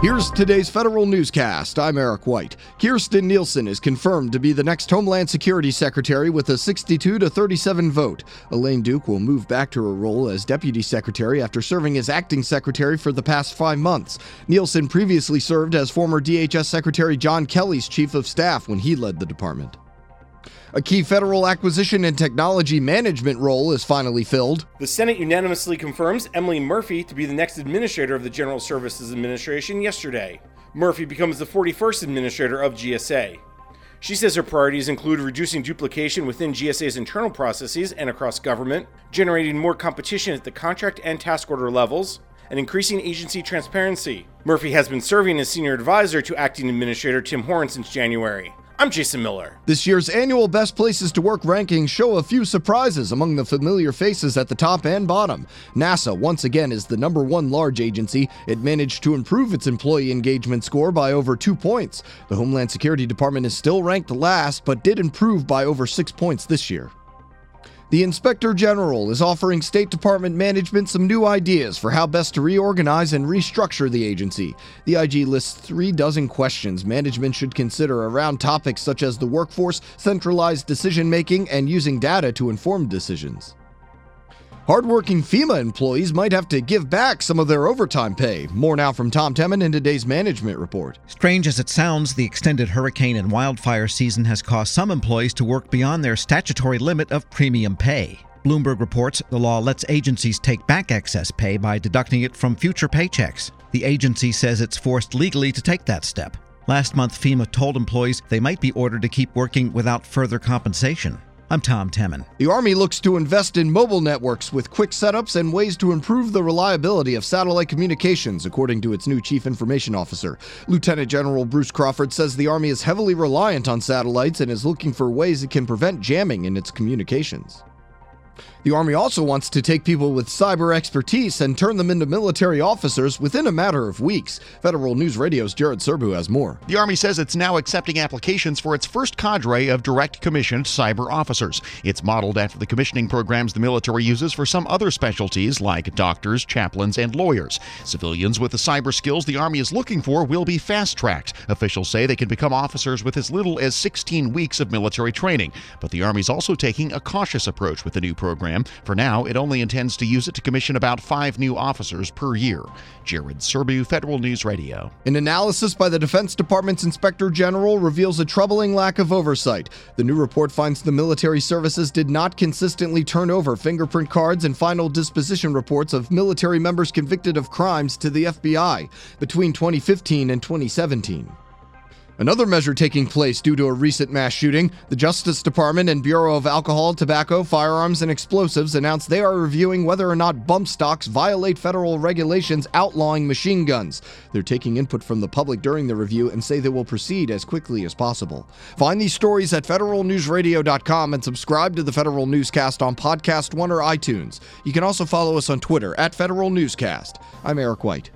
Here's today's federal newscast. I'm Eric White. Kirstjen Nielsen is confirmed to be the next Homeland Security Secretary with a 62 to 37 vote. Elaine Duke will move back to her role as Deputy Secretary after serving as acting secretary for the past five months. Nielsen previously served as former DHS Secretary John Kelly's chief of staff when he led the department. A key federal acquisition and technology management role is finally filled. The Senate unanimously confirms Emily Murphy to be the next administrator of the General Services Administration yesterday. Murphy becomes the 41st administrator of GSA. She says her priorities include reducing duplication within GSA's internal processes and across government, generating more competition at the contract and task order levels, and increasing agency transparency. Murphy has been serving as senior advisor to acting administrator Tim Horne since January. I'm Jason Miller. This year's annual Best Places to Work rankings show a few surprises among the familiar faces at the top and bottom. NASA, once again, is the number one large agency. It managed to improve its employee engagement score by over two points. The Homeland Security Department is still ranked last, but did improve by over six points this year. The Inspector General is offering State Department management some new ideas for how best to reorganize and restructure the agency. The IG lists three dozen questions management should consider around topics such as the workforce, centralized decision making, and using data to inform decisions. Hardworking FEMA employees might have to give back some of their overtime pay. More now from Tom Temin in today's management report. Strange as it sounds, the extended hurricane and wildfire season has caused some employees to work beyond their statutory limit of premium pay. Bloomberg reports the law lets agencies take back excess pay by deducting it from future paychecks. The agency says it's forced legally to take that step. Last month, FEMA told employees they might be ordered to keep working without further compensation. I'm Tom Temin. The Army looks to invest in mobile networks with quick setups and ways to improve the reliability of satellite communications, according to its new Chief Information Officer. Lieutenant General Bruce Crawford says the Army is heavily reliant on satellites and is looking for ways it can prevent jamming in its communications. The Army also wants to take people with cyber expertise and turn them into military officers within a matter of weeks. Federal News Radio's Jared Serbu has more. The Army says it's now accepting applications for its first cadre of direct commissioned cyber officers. It's modeled after the commissioning programs the military uses for some other specialties like doctors, chaplains, and lawyers. Civilians with the cyber skills the Army is looking for will be fast tracked. Officials say they can become officers with as little as 16 weeks of military training. But the Army's also taking a cautious approach with the new program program. For now, it only intends to use it to commission about five new officers per year. Jared Serbu, Federal News Radio. An analysis by the Defense Department's Inspector General reveals a troubling lack of oversight. The new report finds the military services did not consistently turn over fingerprint cards and final disposition reports of military members convicted of crimes to the FBI between 2015 and 2017. Another measure taking place due to a recent mass shooting, the Justice Department and Bureau of Alcohol, Tobacco, Firearms, and Explosives announced they are reviewing whether or not bump stocks violate federal regulations outlawing machine guns. They're taking input from the public during the review and say they will proceed as quickly as possible. Find these stories at federalnewsradio.com and subscribe to the Federal Newscast on Podcast One or iTunes. You can also follow us on Twitter at Federal Newscast. I'm Eric White.